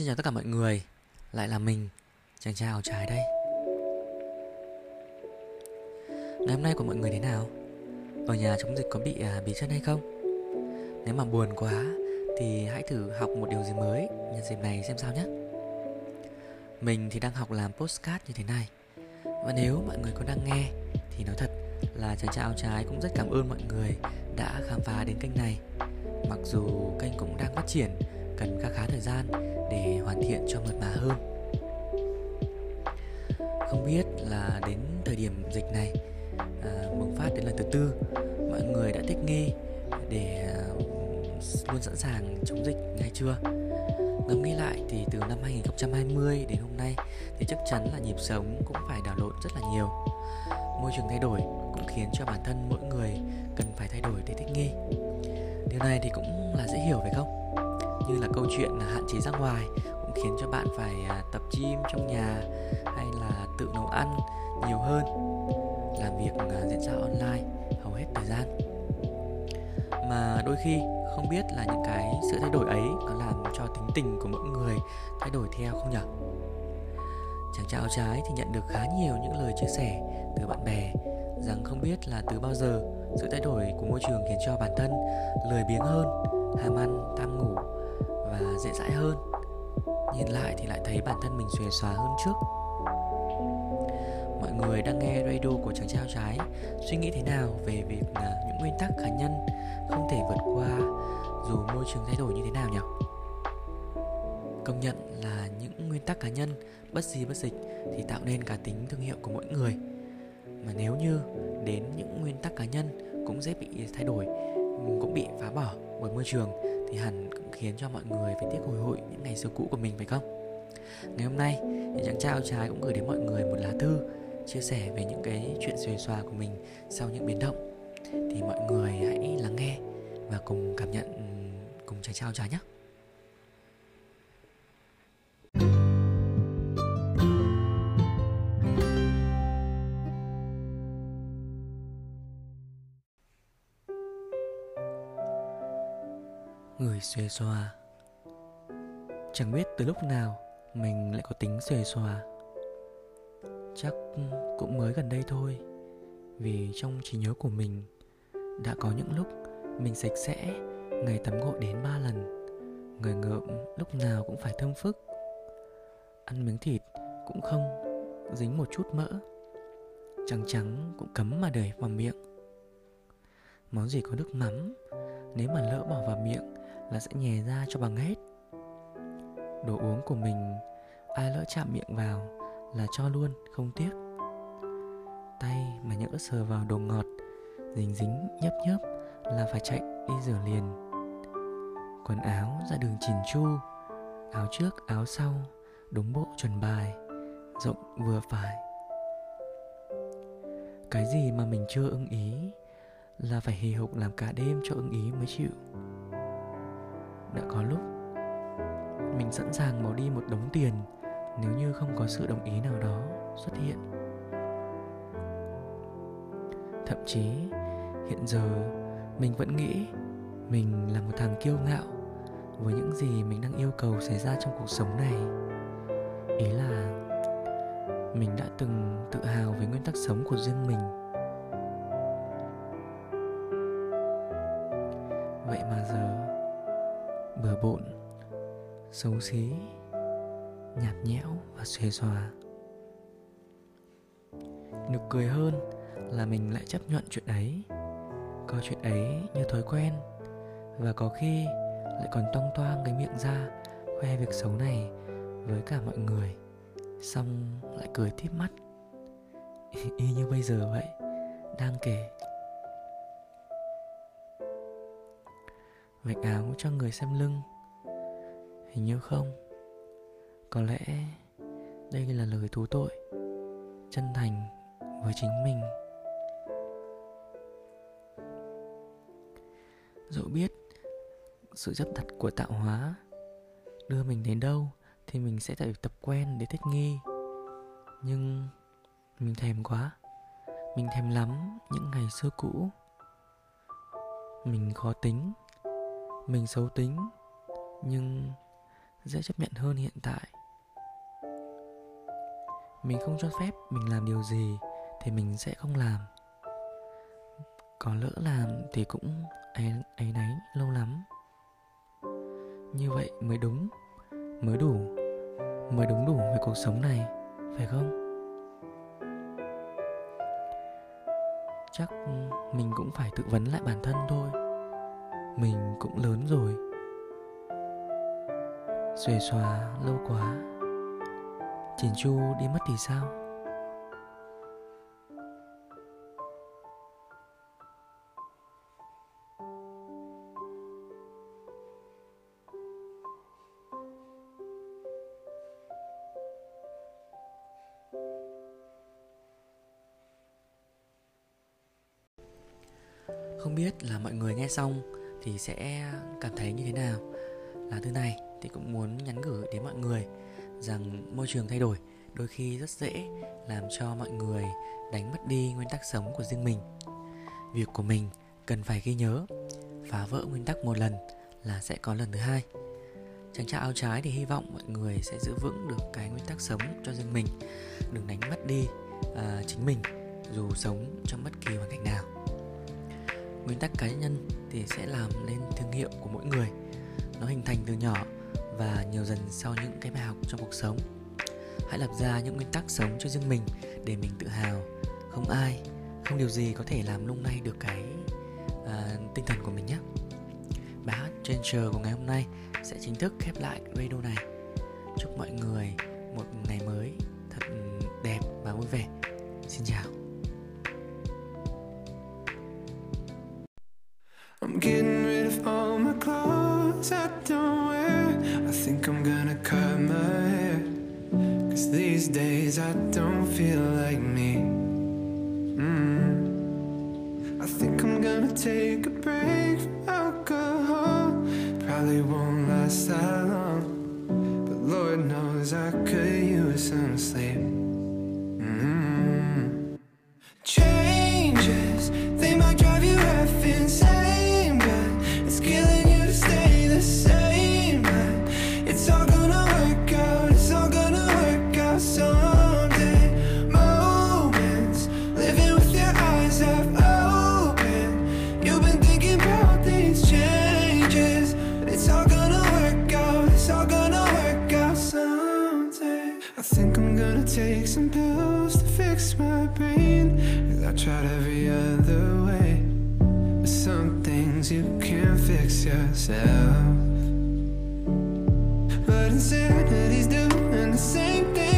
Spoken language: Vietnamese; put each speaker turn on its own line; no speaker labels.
Xin chào tất cả mọi người. Lại là mình, chàng trai áo trái đây. Ngày hôm nay của mọi người thế nào? Ở nhà chống dịch có bị à, bí chân hay không? Nếu mà buồn quá Thì hãy thử học một điều gì mới Nhân dịp này xem sao nhé. Mình thì đang học làm postcard như thế này. Và nếu mọi người có đang nghe Thì nói thật là chàng trai áo trái cũng rất cảm ơn mọi người Đã khám phá đến kênh này. Mặc dù kênh cũng đang phát triển Cần khá khá thời gian để hoàn thiện cho mượt mà hơn. Không biết là đến thời điểm dịch này à, bùng phát đến lần thứ tư mọi người đã thích nghi để à, luôn sẵn sàng chống dịch ngay chưa? Ngẫm nghĩ lại thì từ năm 2020 đến hôm nay thì chắc chắn là nhịp sống cũng phải đảo lộn rất là nhiều. Môi trường thay đổi cũng khiến cho bản thân mỗi người cần phải thay đổi để thích nghi. Điều này thì cũng là dễ hiểu phải không? Như là câu chuyện là hạn chế ra ngoài cũng khiến cho bạn phải à, tập gym trong nhà hay là tự nấu ăn nhiều hơn, làm việc à, diễn ra online hầu hết thời gian. Mà đôi khi không biết là những cái sự thay đổi ấy có làm cho tính tình của mỗi người thay đổi theo không nhỉ chàng trai áo trái thì nhận được khá nhiều những lời chia sẻ từ bạn bè rằng không biết là từ bao giờ sự thay đổi của môi trường khiến cho bản thân lười biếng hơn, ham ăn, tham ngủ và dễ dãi hơn. Nhìn lại thì lại thấy bản thân mình xuề xòa hơn trước. Mọi người đang nghe radio của chàng trao trái, suy nghĩ thế nào về việc là những nguyên tắc cá nhân không thể vượt qua dù môi trường thay đổi như thế nào nhỉ? Công nhận là những nguyên tắc cá nhân, bất di bất dịch thì tạo nên cả tính thương hiệu của mỗi người. Mà nếu như đến những nguyên tắc cá nhân cũng dễ bị thay đổi, cũng bị phá bỏ bởi môi trường thì hẳn khiến cho mọi người phải tiếc hồi hội những ngày xưa cũ của mình, phải không? Ngày hôm nay thì chàng trao trái cũng gửi đến mọi người một lá thư chia sẻ về những cái chuyện xuề xòa của mình sau những biến động. Thì mọi người hãy lắng nghe và cùng cảm nhận ừ, cùng chàng trao trái nhé người xuề xòa chẳng biết từ lúc nào mình lại có tính xuề xòa chắc cũng mới gần đây thôi, vì trong trí nhớ của mình đã có những lúc mình sạch sẽ ngày tắm gội đến ba lần, người ngợm lúc nào cũng phải thơm phức. Ăn miếng thịt cũng không, dính một chút mỡ. Trắng trắng cũng cấm mà để vào miệng món gì có nước mắm. Nếu mà lỡ bỏ vào miệng là sẽ nhè ra cho bằng hết. Đồ uống của mình, ai lỡ chạm miệng vào là cho luôn, không tiếc. Tay mà nhỡ sờ vào đồ ngọt, dính dính, nhấp nhấp là phải chạy đi rửa liền. Quần áo ra đường chỉn chu, áo trước, áo sau, đúng bộ chuẩn bài, rộng vừa phải. Cái gì mà mình chưa ưng ý? Là phải hì hục làm cả đêm cho ưng ý mới chịu. Đã có lúc, mình sẵn sàng bỏ đi một đống tiền nếu như không có sự đồng ý nào đó xuất hiện. Thậm chí, hiện giờ mình vẫn nghĩ mình là một thằng kiêu ngạo với những gì mình đang yêu cầu xảy ra trong cuộc sống này. Ý là mình đã từng tự hào về nguyên tắc sống của riêng mình. Vậy mà giờ, bừa bộn, xấu xí, nhạt nhẽo và xuề xòa. Nực cười hơn là mình lại chấp nhận chuyện ấy. Coi chuyện ấy như thói quen, và có khi lại còn toang toang cái miệng ra khoe việc xấu này với cả mọi người, xong lại cười tiếp mắt. Y như bây giờ vậy, đang kể vạch áo cho người xem lưng. Hình như không. Có lẽ đây là lời thú tội, chân thành với chính mình. Dẫu biết sự chấp đặt của tạo hóa đưa mình đến đâu thì mình sẽ phải tập quen để thích nghi. Nhưng mình thèm quá, mình thèm lắm những ngày xưa cũ. Mình khó tính mình xấu tính, nhưng
dễ chấp nhận hơn hiện tại. Mình không cho phép mình làm điều gì thì mình sẽ không làm. Có lỡ làm thì cũng ấy ấy nấy, lâu lắm. Như vậy mới đúng, mới đủ, mới đúng đủ với cuộc sống này, phải không? Chắc mình cũng phải tự vấn lại bản thân thôi mình cũng lớn rồi. Xuề xòa lâu quá. Chỉn chu đi mất thì sao? Không biết là mọi người nghe xong thì sẽ cảm thấy như thế nào? Là thứ này thì cũng muốn nhắn gửi đến mọi người Rằng môi trường thay đổi đôi khi rất dễ làm cho mọi người đánh mất đi nguyên tắc sống của riêng mình. Việc của mình cần phải ghi nhớ Phá vỡ nguyên tắc một lần là sẽ có lần thứ hai. Chàng trai áo trái thì hy vọng mọi người sẽ giữ vững được cái nguyên tắc sống cho riêng mình Đừng đánh mất đi uh, chính mình dù sống trong bất kỳ hoàn cảnh nào nguyên tắc cá nhân thì sẽ làm nên thương hiệu của mỗi người. Nó hình thành từ nhỏ và nhiều dần sau những cái bài học trong cuộc sống. Hãy lập ra những nguyên tắc sống cho riêng mình để mình tự hào. Không ai không điều gì có thể làm lung lay được cái uh, tinh thần của mình nhé. Bài hát Changer của ngày hôm nay sẽ chính thức khép lại radio này. Chúc mọi người một ngày mới thật ừ, đẹp và vui vẻ. Xin chào. I'm getting rid of all my clothes I don't wear. I think I'm gonna cut my hair. Cause these days I don't feel like me. Mm. I think I'm gonna take a break from alcohol. Probably won't last that long. But Lord knows I could use some sleep. Mm. Fix my brain Cause I tried every other way. But some things you can't fix yourself. But insanity's doing the same thing